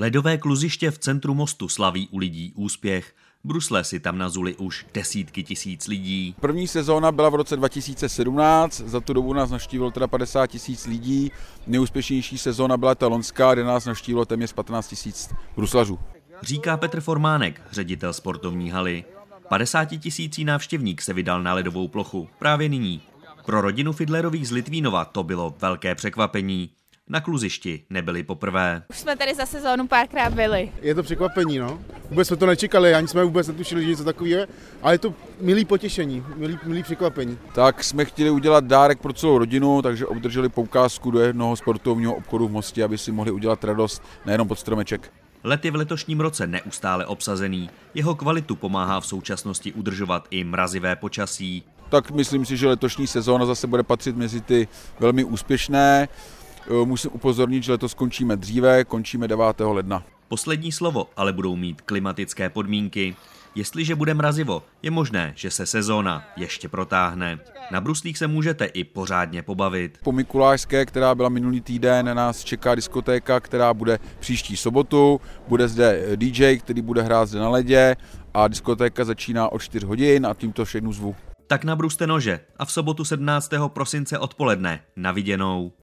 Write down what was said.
Ledové kluziště v centru mostu slaví u lidí úspěch. Brusle si tam nazuli už desítky tisíc lidí. První sezóna byla v roce 2017, za tu dobu nás navštívilo teda 50 tisíc lidí. Nejúspěšnější sezóna byla ta lonská, kde nás navštívilo téměř 15 tisíc bruslařů. Říká Petr Formánek, ředitel sportovní haly. 50 tisící návštěvník se vydal na ledovou plochu právě nyní. Pro rodinu Fidlerových z Litvínova to bylo velké překvapení. Na kluzišti nebyli poprvé. Už jsme tady za sezónu párkrát byli. Je to překvapení, no. Vůbec jsme to nečekali, ani jsme vůbec netušili, že něco takového, ale je to milý potěšení, milý, milý překvapení. Tak jsme chtěli udělat dárek pro celou rodinu, takže obdrželi poukázku do jednoho sportovního obchodu v Mostě, aby si mohli udělat radost nejenom pod stromeček. Let je v letošním roce neustále obsazený. Jeho kvalitu pomáhá v současnosti udržovat i mrazivé počasí. Tak myslím si, že letošní sezóna zase bude patřit mezi ty velmi úspěšné. Eh, musím upozornit, že letos končíme dříve, končíme 9. ledna. Poslední slovo ale budou mít klimatické podmínky. Jestliže bude mrazivo, je možné, že se sezóna ještě protáhne. Na bruslích se můžete i pořádně pobavit. Po Mikulášské, která byla minulý týden, nás čeká diskotéka, která bude příští sobotu. Bude zde DJ, který bude hrát zde na ledě a diskotéka začíná o 4 hodin a tímto všechnu zvu. Tak nabruste nože a v sobotu 17. prosince odpoledne na viděnou.